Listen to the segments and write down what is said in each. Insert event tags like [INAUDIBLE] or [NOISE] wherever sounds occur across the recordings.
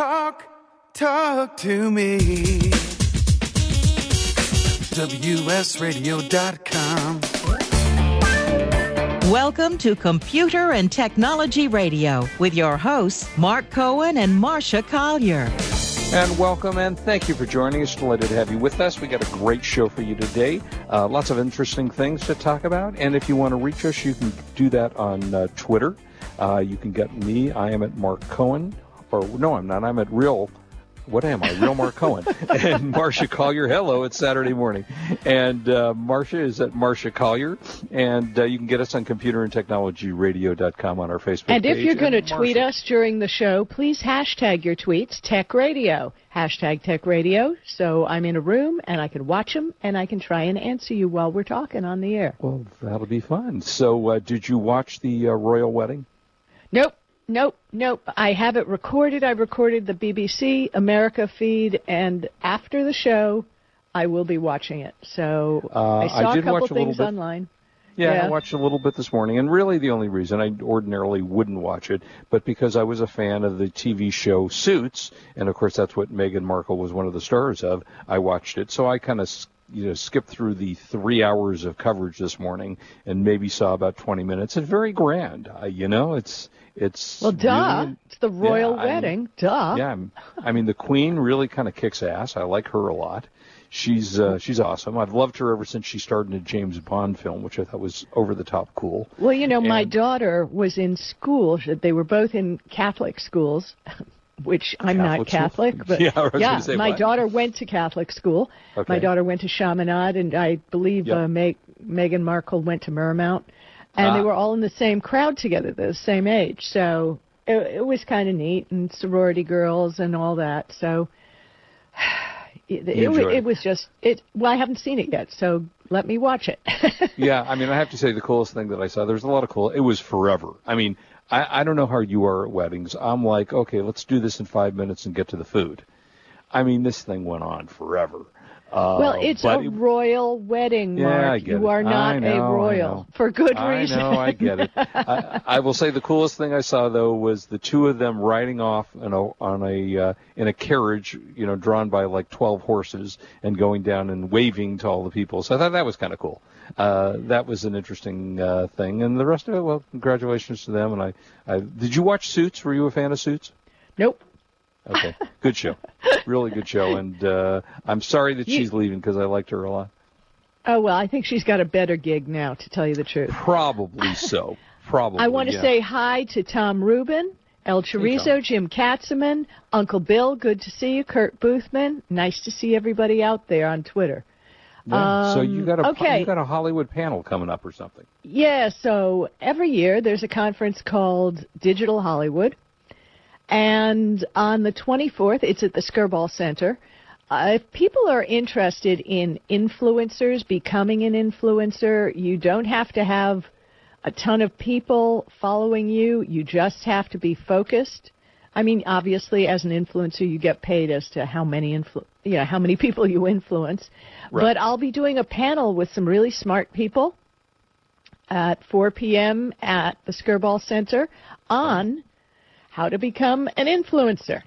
Talk, talk to me. WSRadio.com. Welcome to Computer and Technology Radio with your hosts, Mark Cohen and Marsha Collier. And welcome and thank you for joining us. Delighted to have you with us. We got a great show for you today. Uh, lots of interesting things to talk about. And if you want to reach us, you can do that on uh, Twitter. Uh, you can get me. I am at Mark Cohen. Or no, I'm not. I'm at Real what am I? Real Mark Cohen. [LAUGHS] and Marsha Collier. Hello, it's Saturday morning. And uh, Marsha is at Marsha Collier. And uh, you can get us on computerandtechnologyradio.com on our Facebook and page. if you're going to tweet us during the show, please hashtag your tweets Tech Radio. Hashtag Tech Radio. So I'm in a room and I can watch them and I can try and answer you while we're talking on the air. Well, that'll be fun. So, uh, did you watch the uh, royal wedding? Nope. Nope, nope. I have it recorded. I recorded the BBC America feed, and after the show, I will be watching it. So Uh, I saw I a couple watch a little bit. online. Yeah, Yeah. I watched a little bit this morning, and really the only reason I ordinarily wouldn't watch it, but because I was a fan of the TV show Suits, and of course that's what Meghan Markle was one of the stars of. I watched it, so I kind of you know skipped through the three hours of coverage this morning, and maybe saw about 20 minutes. It's very grand, you know. It's it's Well, duh. really- it's the royal Yeah, I wedding. duh. yeah, I mean the Queen really kind of kicks ass. I like her a lot. She's uh, she's awesome. I've loved her ever since she starred in a James Bond film, which I thought was over the top cool. Well, you know, my daughter was in school. They were both in Catholic schools, [LAUGHS] which I'm not Catholic schools? Catholic, but [LAUGHS] Yeah, I gonna say, my what? daughter went to Catholic school. Okay. My daughter went to Chaminade, and I believe Yep. uh, Meg, Meghan Markle went to Marymount, and they Ah. were all in the same crowd together, the same age. So it, it was kind of neat, and sorority girls and all that. So [SIGHS] it, it, it. it was just it. Well, I haven't seen it yet, so let me watch it. [LAUGHS] yeah, I mean, I have to say the coolest thing that I saw. There's a lot of cool. It was forever. I mean, I, I don't know how you are at weddings. I'm like, okay, let's do this in five minutes and get to the food. I mean, this thing went on forever. Uh, Well, it's a it- royal wedding, Yeah, Mark. I get you are I not know, a I royal for good I reason. know, I get it. I, I will say the coolest thing I saw though was the two of them riding off on a on a uh, in a carriage, you know, drawn by like twelve horses and going down and waving to all the people. So I thought that was kind of cool. Uh, that was an interesting uh, thing, and the rest of it, well, congratulations to them. And I, I did you watch Suits? Were you a fan of Suits? nope. Okay, [LAUGHS] good show, really good show. And uh, I'm sorry that You- she's leaving because I liked her a lot. Oh well, I think she's got a better gig now, to tell you the truth. Probably so. [LAUGHS] Probably. I want to yeah. say hi to Tom Rubin, El Chorizo, Tom. Jim Katzeman, Uncle Bill. Good to see you, Kurt Boothman. Nice to see everybody out there on Twitter. Yeah. so you got a Um, okay. you got a Hollywood panel coming up or something. Yeah, so every year there's a conference called Digital Hollywood. And on the 24th, it's at the Skirball Center. Uh, if people are interested in influencers, becoming an influencer, you don't have to have a ton of people following you. You just have to be focused. I mean, obviously, as an influencer, you get paid as to how many influ- you know, how many [LAUGHS] people you influence. Right. But I'll be doing a panel with some really smart people at 4 p.m. at the Skirball Center on how to become an influencer,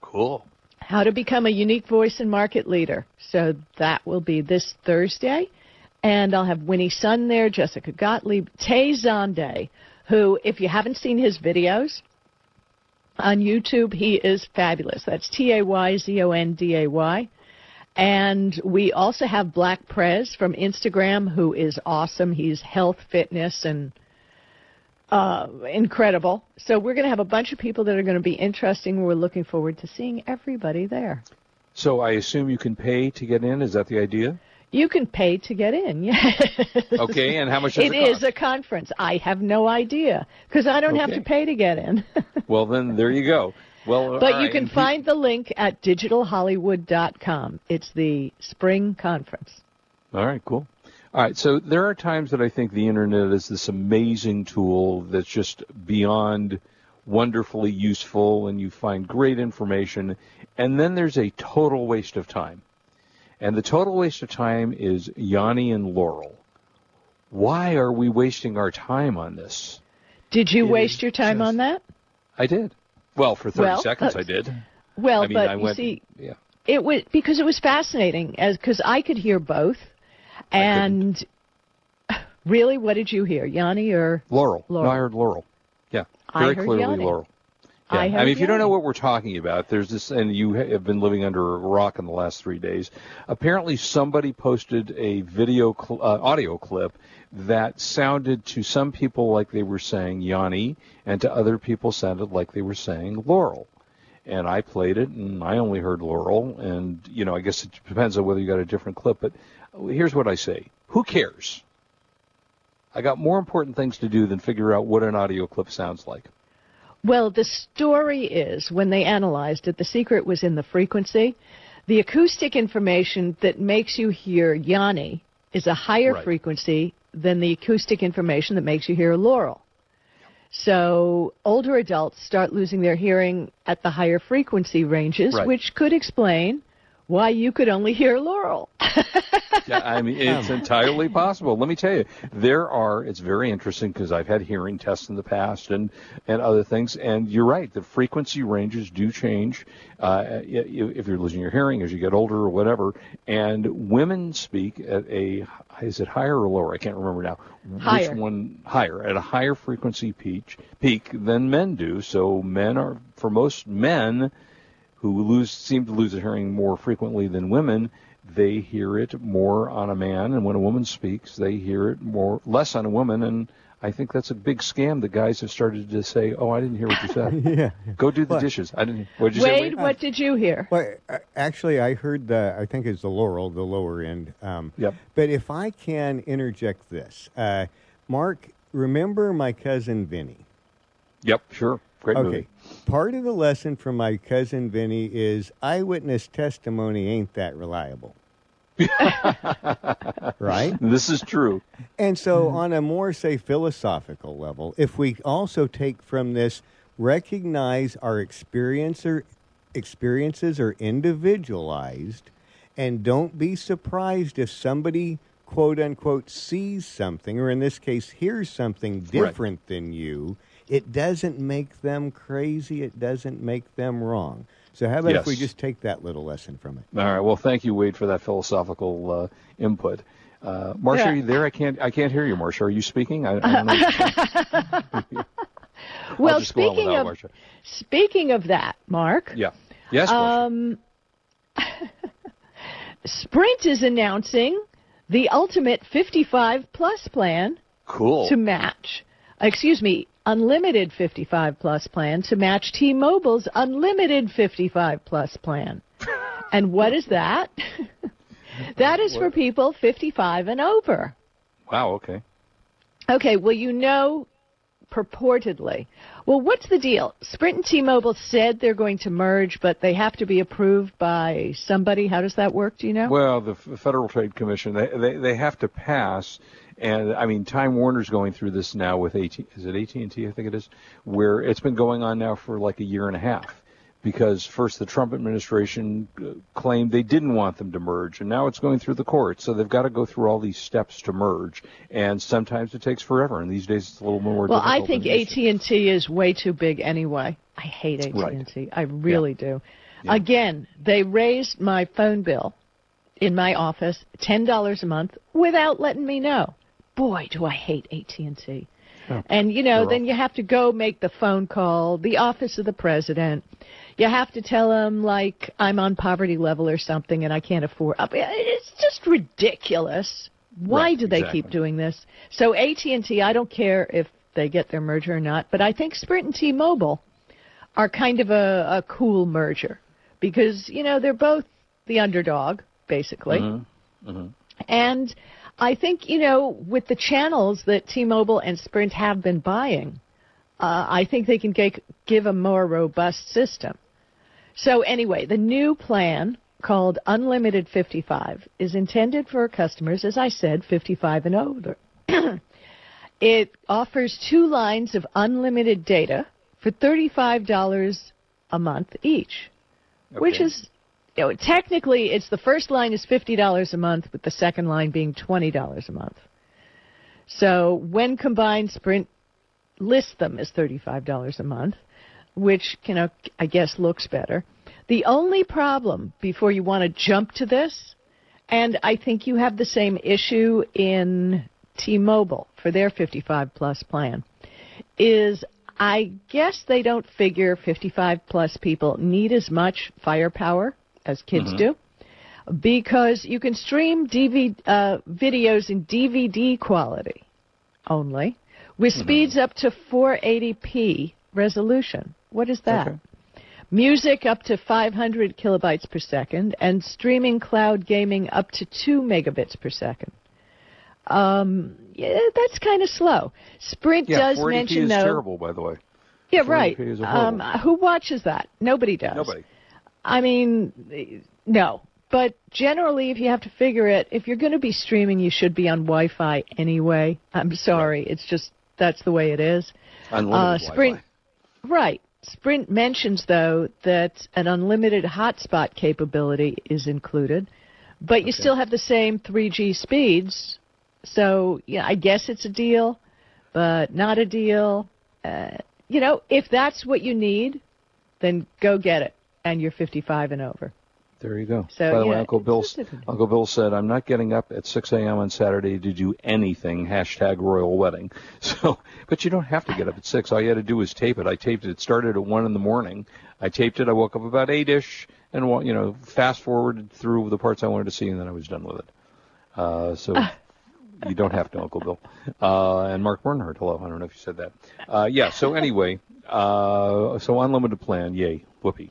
Cool. how to become a unique voice and market leader. So that will be this Thursday. And I'll have Winnie Sun there, Jessica Gottlieb, Tay Zonday, who, if you haven't seen his videos on YouTube, he is fabulous. That's T A Y Z O N D A Y. And we also have Black Prez from Instagram, who is awesome. He's health, fitness, and uh, incredible. So we're going to have a bunch of people that are going to be interesting. We're looking forward to seeing everybody there. So I assume you can pay to get in. Is that the idea? You can pay to get in. [LAUGHS] Yes. Okay. And how much does It it, is cost? a conference. I have no idea because I don't have to pay to get in. [LAUGHS] Well, then there you go. Well, but you right, can and find the link at digitalhollywood.com. It's the spring conference. All right. Cool. All right. So there are times that I think the internet is this amazing tool that's just beyond wonderfully useful, and you find great information, and then there's a total waste of time. And the total waste of time is Yanny and Laurel. Why are we wasting our time on this? Did you It waste your time just- on that? I did. Well, for 30 Well, seconds uh, I did. Well, I mean, but I you see, yeah. it was because it was fascinating, as because I could hear both, and [LAUGHS] really, what did you hear, Yanny or Laurel. Laurel. No, I heard Laurel. Yeah, I very clearly Yanny. Laurel. Yeah. I heard mean, if you don't know what we're talking about, there's this, and you have been living under a rock in the last three days. Apparently, somebody posted a video, cl- uh, audio clip that sounded to some people like they were saying Yanny, and to other people sounded like they were saying Laurel. And I played it, and I only heard Laurel, and you know, I guess it depends on whether you got a different clip. But here's what I say: Who cares? I got more important things to do than figure out what an audio clip sounds like. Well, the story is when they analyzed it, the secret was in the frequency. The acoustic information that makes you hear Yanny is a higher Right. frequency than the acoustic information that makes you hear Laurel. So older adults start losing their hearing at the higher frequency ranges, Right. which could explain why you could only hear Laurel. [LAUGHS] Yeah, I mean, [LAUGHS] it's entirely possible. Let me tell you, there are. It's very interesting because I've had hearing tests in the past and and other things. And you're right, the frequency ranges do change uh, if you're losing your hearing as you get older or whatever. And women speak at a is it higher or lower? I can't remember now. Higher. Which one higher at a higher frequency peak peak than men do. So men are for most men who lose seem to lose their hearing more frequently than women, they hear it more on a man, and when a woman speaks, they hear it more less on a woman. And I think that's a big scam. The guys have started to say, "Oh, I didn't hear what you said. [LAUGHS] Yeah. Go do the What? dishes. I didn't. What did you say? Wade, Wade? what did you hear? Well, uh, actually, I heard the. I think it's the Laurel, the lower end. Um, Yep. But if I can interject this, uh, Mark, remember my cousin Vinny. Yep, sure. Great Okay. movie. Part of the lesson from my cousin Vinny is eyewitness testimony ain't that reliable. [LAUGHS] right? This is true. And so, on a more, say, philosophical level, if we also take from this, recognize our experience or experiences are individualized, and don't be surprised if somebody, quote unquote, sees something, or in this case, hears something different than you. It doesn't make them crazy. It doesn't make them wrong. So, how about if we just take that little lesson from it? All right. Well, thank you, Wade, for that philosophical uh, input. Uh, Marsha, Yeah. are you there? I can't. I can't hear you, Marsha. Are you speaking? I, I don't know. what you're saying. well, I'll just go on speaking without of Marsha. speaking of that, Mark. Yeah. Yes, Marsha. Um, [LAUGHS] Sprint is announcing the ultimate 55 plus plan cool. to match, excuse me, unlimited 55 plus plan to match T-Mobile's unlimited 55 plus plan. [LAUGHS] and what is that? [LAUGHS] that is for people 55 and over. Wow. Okay. Okay, well, you know, purportedly. Well, what's the deal? Sprint and T-Mobile said they're going to merge, but they have to be approved by somebody. How does that work? Do you know? Well, the F- Federal Trade Commission they, they they have to pass, and I mean Time Warner's going through this now with AT. Is it AT and T? I think it is, where it's been going on now for like a year and a half. Because first the Trump administration uh, claimed they didn't want them to merge, and now it's going through the courts. So they've got to go through all these steps to merge, and sometimes it takes forever. And these days it's a little more. Difficult. Well, I think than it used to. AT and T is way too big anyway. I hate AT Right. and T. I really do. Yeah. Again, they raised my phone bill in my office ten dollars a month without letting me know. Boy, do I hate AT and T. Oh, and you know, then you have to go make the phone call, the office of the president. You have to tell them like I'm on poverty level or something and I can't afford. Mean, It's just ridiculous. Why Right, do they exactly. keep doing this? So AT&T, I don't care if they get their merger or not, but I think Sprint and T-Mobile are kind of a, a cool merger because you know they're both the underdog basically, mm-hmm. Mm-hmm. and I think you know with the channels that T-Mobile and Sprint have been buying, uh, I think they can give a more robust system. So anyway, the new plan called Unlimited 55 is intended for customers, as I said, 55 and older. [CLEARS THROAT] it offers two lines of unlimited data for $35 a month each, which is, you know, technically it's the first line is $50 a month, with the second line being $20 a month. So when combined, Sprint lists them as $35 a month, which you know I guess looks better. The only problem before you want to jump to this, and I think you have the same issue in T-Mobile for their 55 plus plan, is I guess they don't figure 55 plus people need as much firepower as kids do because you can stream DVD, uh, videos in DVD quality only with speeds up to 480p resolution. What is that? Okay. Music up to 500 kilobytes per second and streaming cloud gaming up to 2 megabits per second. Um, yeah, that's kind of slow. Sprint Yeah, does 480p mention is though. terrible, by the way. Yeah, right. Um, who watches that? Nobody does. Nobody. I mean, no. But generally, if you have to figure it, if you're going to be streaming, you should be on Wi-Fi anyway. I'm sorry, it's just that's the way it is. Unlimited Uh, Sprint, Wi-Fi. right? Sprint mentions though that an unlimited hotspot capability is included, but you still have the same 3G speeds. So yeah, I guess it's a deal, but not a deal. Uh, you know, if that's what you need, then go get it, and you're 55 and over. There you go. So, By the way, Uncle Bill, Uncle Bill said, "I'm not getting up at 6 a.m. on Saturday to do anything." Hashtag royal wedding. [LAUGHS] So, but you don't have to get up at six. All you had to do was tape it. I taped it. It started at one in the morning. I taped it. I woke up about eight ish, and you know, fast forwarded through the parts I wanted to see, and then I was done with it. Uh, so. [LAUGHS] You don't have to, Uncle Bill. Uh, and Mark Bernhardt, hello. I don't know if you said that. Uh, yeah. So anyway, uh, so unlimited plan, yay, whoopee.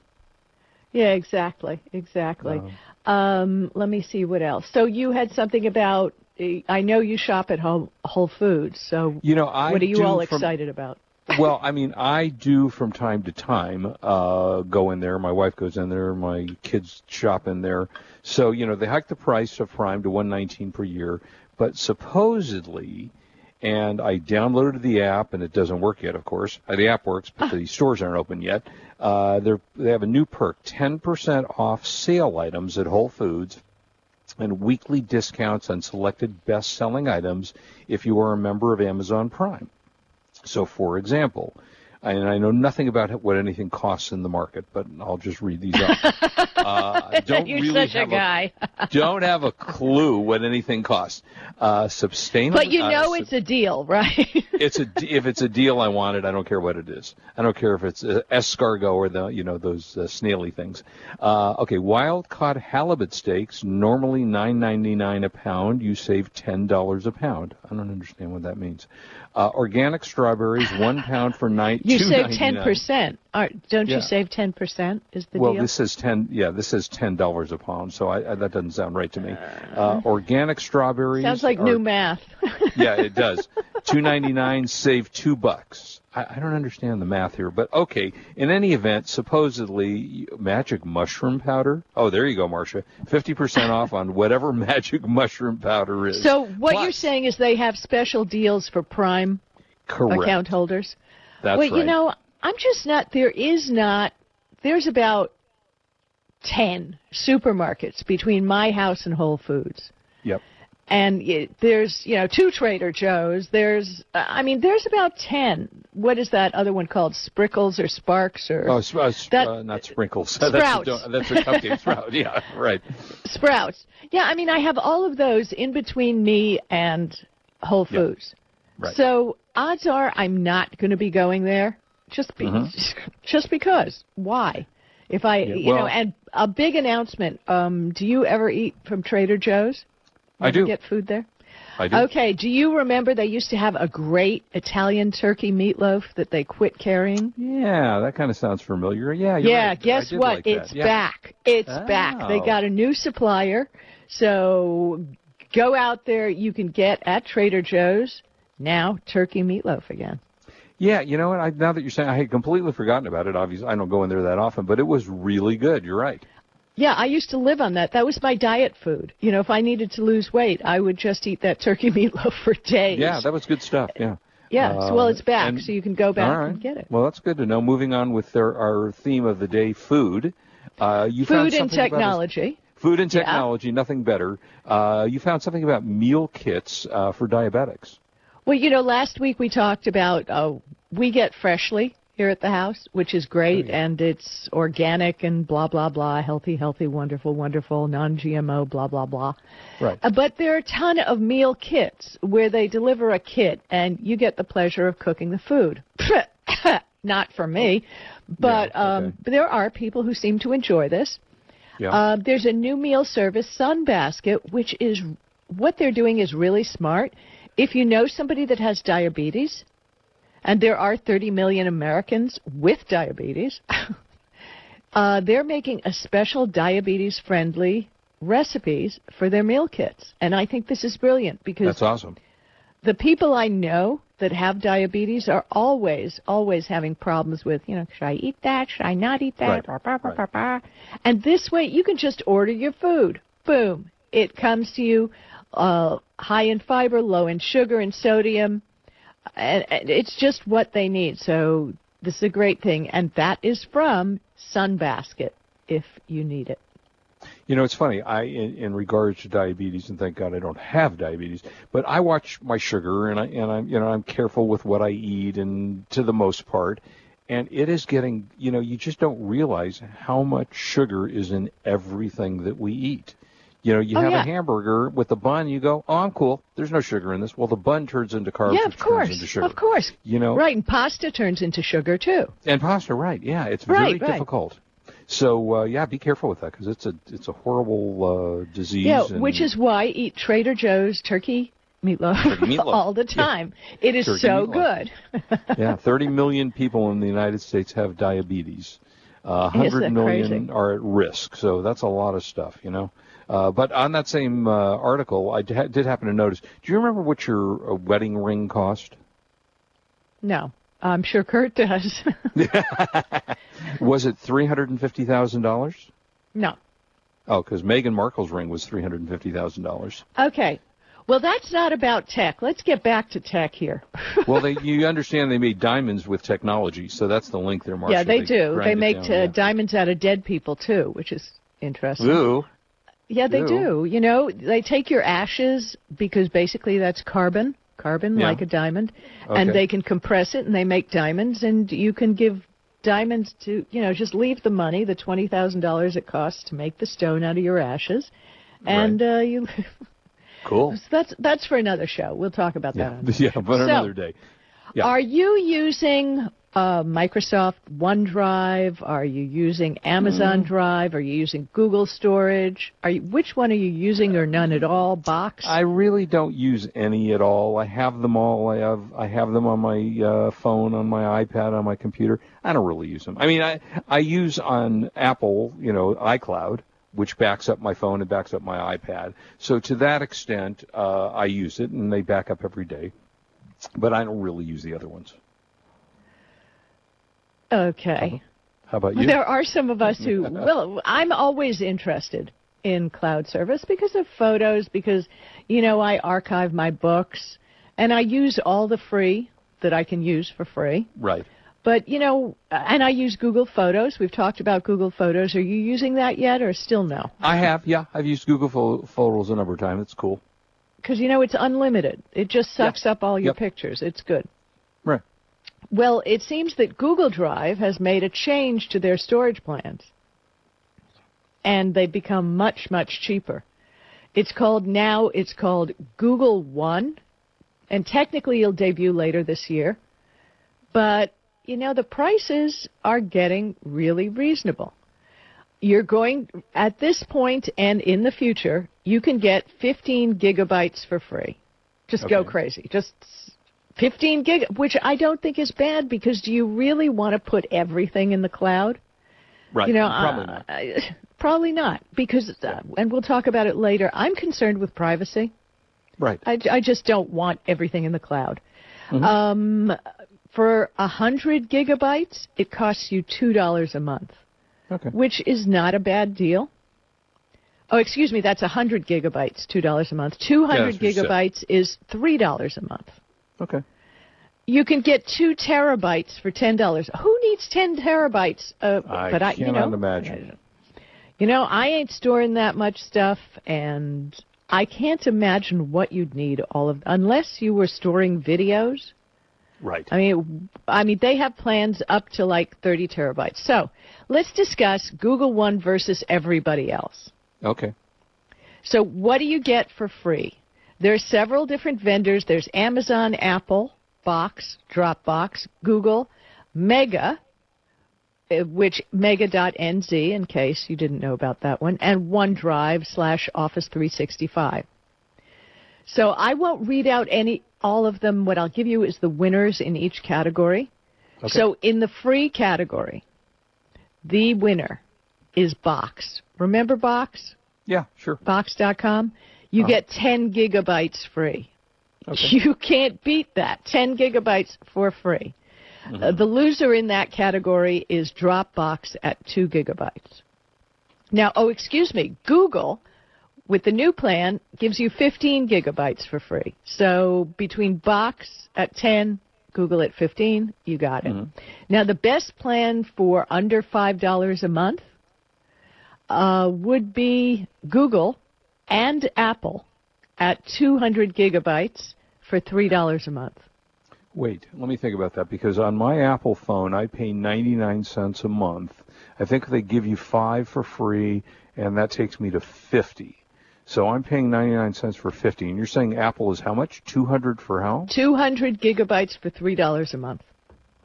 Yeah, exactly, exactly. Uh, Um, let me see what else. So you had something about. I know you shop at Whole, Whole Foods. So You know, I what are you all from- excited about? [LAUGHS] well, I mean, I do from time to time uh, go in there. My wife goes in there. My kids shop in there. So you know, they hiked the price of Prime to 119 per year, but supposedly, and I downloaded the app, and it doesn't work yet. Of course, Uh, the app works, but the stores aren't open yet. Uh, they're, they have a new perk: 10% off sale items at Whole Foods and weekly discounts on selected best-selling items if you are a member of Amazon Prime. So, for example, and I know nothing about what anything costs in the market, but I'll just read these up. [LAUGHS] uh, don't You're really such a guy. [LAUGHS] don't have a clue what anything costs. Uh, sustainable. but you uh, know sub- it's a deal, right? [LAUGHS] it's a if it's a deal I want it. I don't care what it is. I don't care if it's uh, escargot or the you know those uh, snaily things. Uh, okay, wild caught halibut steaks normally nine ninety nine a pound. You save ten dollars a pound. I don't understand what that means. Uh, organic strawberries one pound for nine. you save ten percent. Don't Yeah. you save ten percent? Is the Well, deal? this says ten. Yeah, this says ten dollars a pound. So I, I, that doesn't sound right to me. Uh, organic strawberries. Sounds like are- new math. yeah, it does. [LAUGHS] Two ninety nine, save two bucks. I, I don't understand the math here, but okay. In any event, supposedly magic mushroom powder. Oh, there you go, Marsha. Fifty percent off on whatever [LAUGHS] magic mushroom powder is. so what Plus- you're saying is they have special deals for Prime correct? account holders. That's well, right. you know, I'm just not. There is not. There's about ten supermarkets between my house and Whole Foods, Yep. And it, there's you know two Trader Joe's. There's uh, I mean there's about ten. What is that other one called? Sprinkles or Sparks or Oh, sp- uh, sp- That- uh, not sprinkles. Sprouts. [LAUGHS] that's, a, that's a cupcake [LAUGHS] sprout. Yeah, right. Sprouts? Yeah, I mean I have all of those in between me and Whole Yeah. Foods. Right. So odds are I'm not going to be going there just be, [LAUGHS] just because. Why? If I, Mm-hmm. Yeah, you know, and a big announcement. Um, do you ever eat from Trader Joe's? I do. Get food there? I do. Okay. Do you remember they used to have a great Italian turkey meatloaf that they quit carrying? Yeah, that kind of sounds familiar. Yeah. Yeah. right. Guess what? like it's Yeah. back. It's oh. back. They Oh. got a new supplier. So go out there. You can get at Trader Joe's now turkey meatloaf again. Yeah, you know what? I, now that you're saying, I had completely forgotten about it. Obviously, I don't go in there that often, but it was really good. You're right. Yeah, I used to live on that. That was my diet food. You know, if I needed to lose weight, I would just eat that turkey [LAUGHS] meatloaf for days. Yeah, that was good stuff. Yeah. yeah. so, well, it's back, and- so you can go back right. and get it. Well, that's good to know. Moving on with their, our theme of the day, food. Uh, you found Food and something about this- technology. Food and Yeah. technology, nothing better. Uh, you found something about meal kits uh, for diabetics. Well, you know, last week we talked about uh, we get freshly here at the house, which is great, Oh, yeah. and it's organic and blah blah blah, healthy, healthy, wonderful, wonderful, non-GMO, blah blah blah. Right. Uh, but there are a ton of meal kits where they deliver a kit and you get the pleasure of cooking the food. [LAUGHS] Not for me, but Yeah, um, okay. but there are people who seem to enjoy this. Yeah. Uh, there's a new meal service, Sunbasket, which is what they're doing is really smart. If you know somebody that has diabetes, and there are 30 million Americans with diabetes, [LAUGHS] uh, they're making a special diabetes friendly recipes for their meal kits. And I think this is brilliant because That's awesome. the people I know that have diabetes are always, always having problems with, you know, should I eat that? Should I not eat that? Right, Bah, bah, bah, right. bah, bah. And this way, you can just order your food. Boom. It comes to you uh, high in fiber, low in sugar and sodium. And, it's just what they need. So this is a great thing. And that is from Sunbasket if you need it. You know, it's funny. I, in, in regards to diabetes, and thank God I don't have diabetes, but I watch my sugar, and I and I'm you know I'm careful with what I eat, and to the most part, and it is getting you know you just don't realize how much sugar is in everything that we eat. You know, you Oh, have yeah. a hamburger with a bun, you go, oh, I'm cool. There's no sugar in this. Well, the bun turns into carbs, yeah, of course. turns into sugar. Of course. You know, Right. And pasta turns into sugar, too. and pasta, right? Yeah, it's very right. difficult. So uh, yeah, be careful with that because it's a it's a horrible uh, disease. Yeah, and- which is why I eat Trader Joe's turkey meatloaf, Turkey [LAUGHS] meatloaf. all the Yeah. time. It is Turkey so meatloaf. good. [LAUGHS] yeah, 30 million people in the United States have diabetes. Uh, Isn't 100 that million crazy? are at risk, so that's a lot of stuff, you know. Uh, but on that same uh, article, I d- did happen to notice. Do you remember what your uh, wedding ring cost? No, I'm sure Kurt does. [LAUGHS] Was it three hundred and fifty thousand dollars? no. Oh, because Meghan Markle's ring was three hundred and fifty thousand dollars. Okay. Well, that's not about tech. Let's get back to tech here. [LAUGHS] Well, they you understand they made diamonds with technology, so that's the link there, Marsha. yeah, they, do. They make down, uh, yeah. diamonds out of dead people too, which is interesting. Ooh. Yeah, they Ew. do. You know, they take your ashes because basically that's carbon, carbon Yeah. like a diamond, Okay. and they can compress it and they make diamonds, and you can give diamonds to, you know, just leave the money, the twenty thousand dollars it costs to make the stone out of your ashes, and uh, you. Cool. [LAUGHS] that's that's for another show. We'll talk about that. Yeah, on [LAUGHS] yeah, but So- another day. Yeah. Are you using uh, Microsoft OneDrive? Are you using Amazon Mm. Drive? Are you using Google Storage? Are you, which one are you using, or none at all? Box? I really don't use any at all. I have them all. I have I have them on my uh, phone, on my iPad, on my computer. I don't really use them. I mean, I I use on Apple, you know, iCloud, which backs up my phone and backs up my iPad. So to that extent, uh, I use it, and they back up every day. But I don't really use the other ones. Okay. How about you? There are some of us who, [LAUGHS] well, I'm always interested in cloud service because of photos, because, you know, I archive my books and I use all the free that I can use for free. Right. But, you know, and I use Google Photos. We've talked about Google Photos. Are you using that yet or still no? I have. Yeah, I've used Google Pho- Photos a number of times. It's cool. Because, you know, it's unlimited. It just sucks up all your Yep. pictures. It's good. Well, it seems that Google Drive has made a change to their storage plans. And they've become much, much cheaper. It's called now, it's called Google One. And technically it'll debut later this year. But, you know, the prices are getting really reasonable. You're going, at this point and in the future, you can get 15 gigabytes for free. Just go crazy. Just 15 gig, which I don't think is bad because do you really want to put everything in the cloud? Right. You know, Probably uh, not. [LAUGHS] Probably not because, uh, and we'll talk about it later. I'm concerned with privacy. Right. I, I just don't want everything in the cloud. Mm-hmm. Um, for a hundred gigabytes, it costs you two dollars a month, Okay. which is not a bad deal. Oh, excuse me, that's a hundred gigabytes, two dollars a month. Two hundred said. gigabytes is three dollars a month. Okay. You can get two terabytes for ten dollars. Who needs ten terabytes? Uh, I but I, you cannot know, imagine. You know, I ain't storing that much stuff, and I can't imagine what you'd need all of unless you were storing videos. Right. I mean, I mean, they have plans up to like 30 terabytes. So let's discuss Google One versus everybody else. Okay. So what do you get for free? There are several different vendors. There's Amazon, Apple, Box, Dropbox, Google, Mega, uh, which mega.nz in case you didn't know about that one, and OneDrive slash Office 365. So I won't read out any all of them. What I'll give you is the winners in each category. Okay. So in the free category, the winner is Box. Remember Box? Yeah, sure. Box.com. You Uh-huh. get 10 gigabytes free. Okay. You can't beat that. 10 gigabytes for free. Mm-hmm. Uh, the loser in that category is Dropbox at 2 gigabytes. Now, oh, excuse me, Google, with the new plan, gives you 15 gigabytes for free. So between Box at 10, Google at 15, you got it. Now, the best plan for under $5 a month uh, would be Google and Apple at 200 gigabytes for $3 a month. Wait, let me think about that because on my Apple phone I pay 99 cents a month. I think they give you 5 for free and that takes me to 50. So I'm paying 99 cents for 50 and you're saying Apple is how much? 200 for how? 200 gigabytes for $3 a month.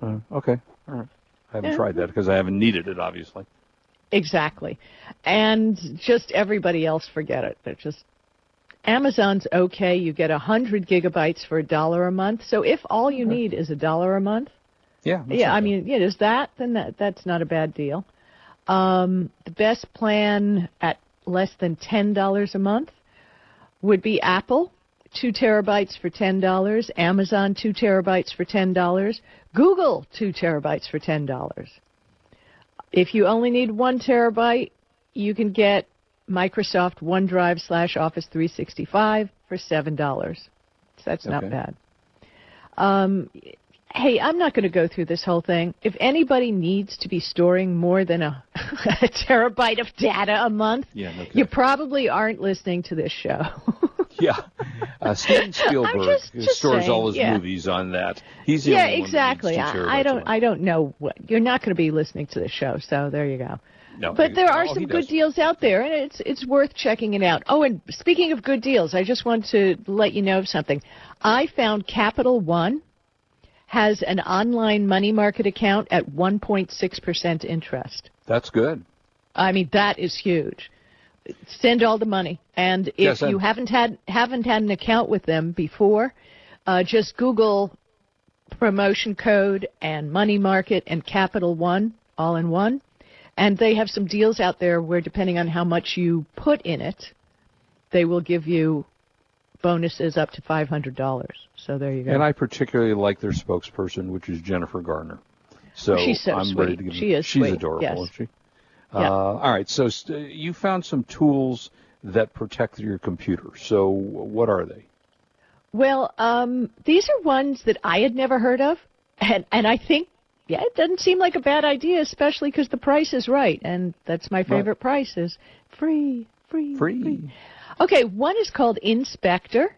Uh, okay. All right. I haven't Yeah. tried that because I haven't needed it obviously. Exactly. And just everybody else forget it. They're just Amazon's okay. You get 100 gigabytes for a dollar a month. So if all you need is a dollar a month, Yeah. yeah, not I mean, yeah, is that then that that's not a bad deal. Um, the best plan at less than ten dollars a month would be Apple, two terabytes for ten dollars. Amazon, two terabytes for ten dollars. Google, two terabytes for ten dollars. If you only need one terabyte, you can get Microsoft OneDrive slash Office 365 for seven dollars. So that's not bad. Um, hey, I'm not going to go through this whole thing. If anybody needs to be storing more than a, [LAUGHS] a terabyte of data a month, Yeah, no you probably aren't listening to this show. [LAUGHS] [LAUGHS] Yeah. Uh, Steven [LAUGHS] Spielberg just- just stores all his yeah. movies on that. He's the yeah, only one that exactly. needs I, I don't. I don't know what you're not going to be listening to the show. So there you go. No, But there are some good deals out there, and it's it's worth checking it out. Oh, and speaking of good deals, I just want to let you know of something. I found Capital One has an online money market account at 1.6 percent interest. That's good. I mean, that is huge. Send all the money, and if Yes, you haven't had haven't had an account with them before, uh, just Google promotion code and money market and Capital One all in one, and they have some deals out there where depending on how much you put in it, they will give you bonuses up to five hundred dollars. So there you go. And I particularly like their spokesperson, which is Jennifer Garner. So She's so I'm sweet. ready to give She is She's sweet, adorable, yes. isn't she? Yeah. Uh, all right. So st- you found some tools that protect your computer. So what are they? Well, um, these are ones that I had never heard of, and and I think yeah, it doesn't seem like a bad idea, especially because the price is right, and that's my favorite price is free, free, Free. Okay, one is called InSpectre,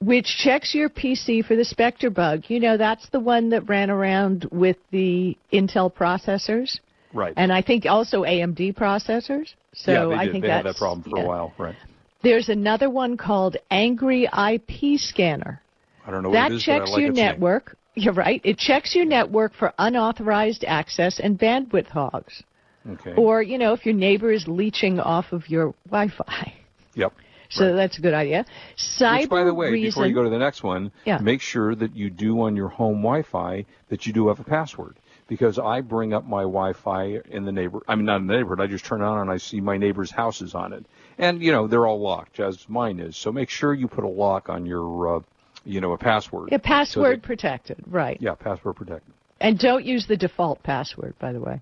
which checks your PC for the Spectre bug. You know, that's the one that ran around with the Intel processors, Right. and I think also AMD processors. So yeah, I think they had that's that problem for yeah. a while. Right. There's another one called Angry IP Scanner. I don't know That what it is, That checks like your its name. network. You're right. It checks your network for unauthorized access and bandwidth hogs. Okay. Or, you know, if your neighbor is leeching off of your Wi Fi. yep. So that's a good idea. Cyber Which, by the way, reason, before you go to the next one, Yeah. make sure that you do on your home Wi-Fi that you do have a password. Because I bring up my Wi-Fi in the neighbor, I mean not in the neighborhood. I just turn it on and I see my neighbor's houses on it, and you know they're all locked, as mine is. So make sure you put a lock on your, uh, you know, a password. yeah, password So that- protected, right. yeah, password protected. And don't use the default password, by the way.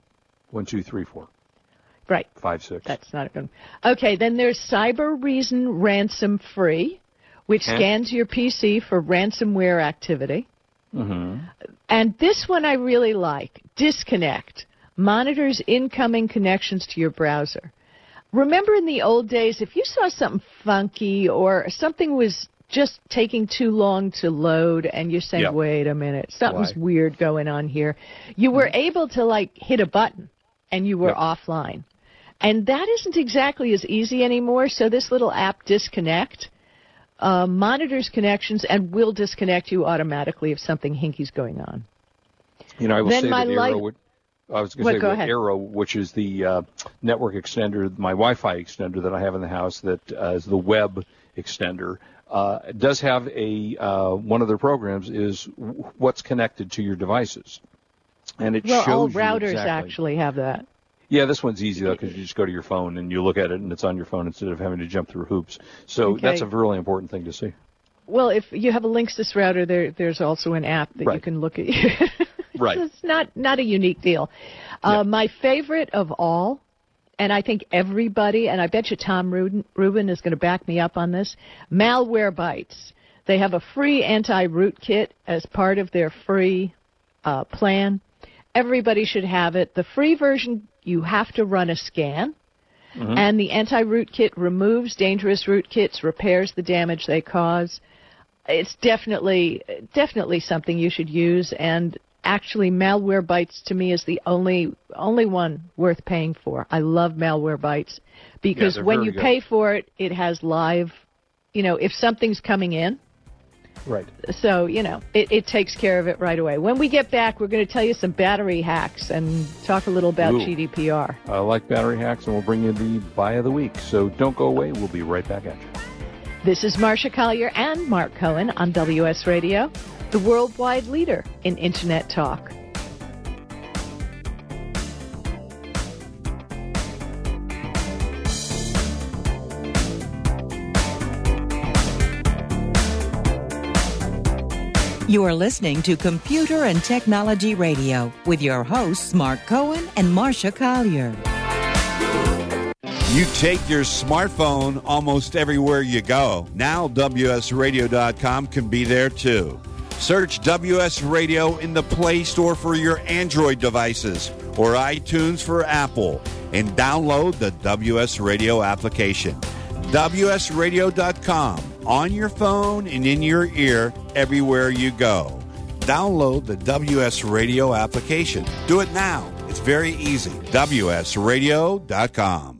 One, two, three, four, Right. five, six. That's not a good one. Okay, then there's Cyber Reason Ransom Free, which Huh? scans your PC for ransomware activity. Hmm And this one I really like Disconnect monitors incoming connections to your browser. Remember in the old days, if you saw something funky or something was just taking too long to load and you're saying, Yeah. wait a minute, something's Why? weird going on here. You were able to like hit a button and you were Yep. offline. And that isn't exactly as easy anymore. So this little app disconnect uh, monitors connections and will disconnect you automatically if something hinky's going on. You know, I will Then say that light- Eero. Would, I was going to say go that ahead. Eero, which is the uh, network extender, my Wi-Fi extender that I have in the house, that uh, is the web extender, uh, does have a uh, one of their programs is what's connected to your devices, and it Well, shows all routers exactly. actually have that. Yeah, this one's easy though because you just go to your phone and you look at it and it's on your phone instead of having to jump through hoops. So Okay. that's a really important thing to see. Well, if you have a Linksys router, there there's also an app that you can look at. [LAUGHS] Right. it's not not a unique deal. Uh, My favorite of all, and I think everybody, and I bet you Tom Rubin, Rubin is going to back me up on this. Malwarebytes. They have a free anti-root kit as part of their free uh, plan. Everybody should have it. The free version, you have to run a scan. Mm-hmm. And the anti-root kit removes dangerous rootkits, repairs the damage they cause. It's definitely definitely something you should use. And actually, Malwarebytes to me is the only only one worth paying for. I love Malwarebytes because they're when you good. pay for it, it has live. You know, if something's coming in, Right. so you know it, it takes care of it right away. When we get back, we're going to tell you some battery hacks and talk a little about Ooh. GDPR. I like battery hacks, and we'll bring you the buy of the week. So don't go away. We'll be right back at you. This is Marsha Collier and Mark Cohen on WS Radio, the worldwide leader in Internet talk. You are listening to Computer and Technology Radio with your hosts, Mark Cohen and Marsha Collier. You take your smartphone almost everywhere you go. Now, WSRadio.com can be there too. Search WS Radio in the Play Store for your Android devices or iTunes for Apple and download the WS Radio application. WSRadio.com on your phone and in your ear everywhere you go. Download the WS Radio application. Do it now. It's very easy. WSRadio.com.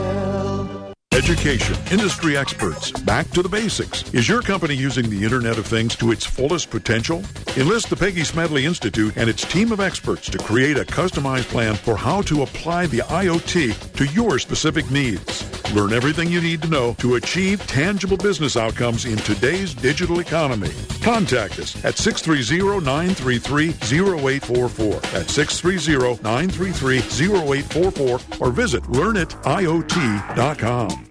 Education, industry experts, back to the basics. Is your company using the Internet of Things to its fullest potential? Enlist the Peggy Smedley Institute and its team of experts to create a customized plan for how to apply the IoT to your specific needs. Learn everything you need to know to achieve tangible business outcomes in today's digital economy. Contact us at 630-933-0844. That's 630-933-0844 or visit learnitit.com.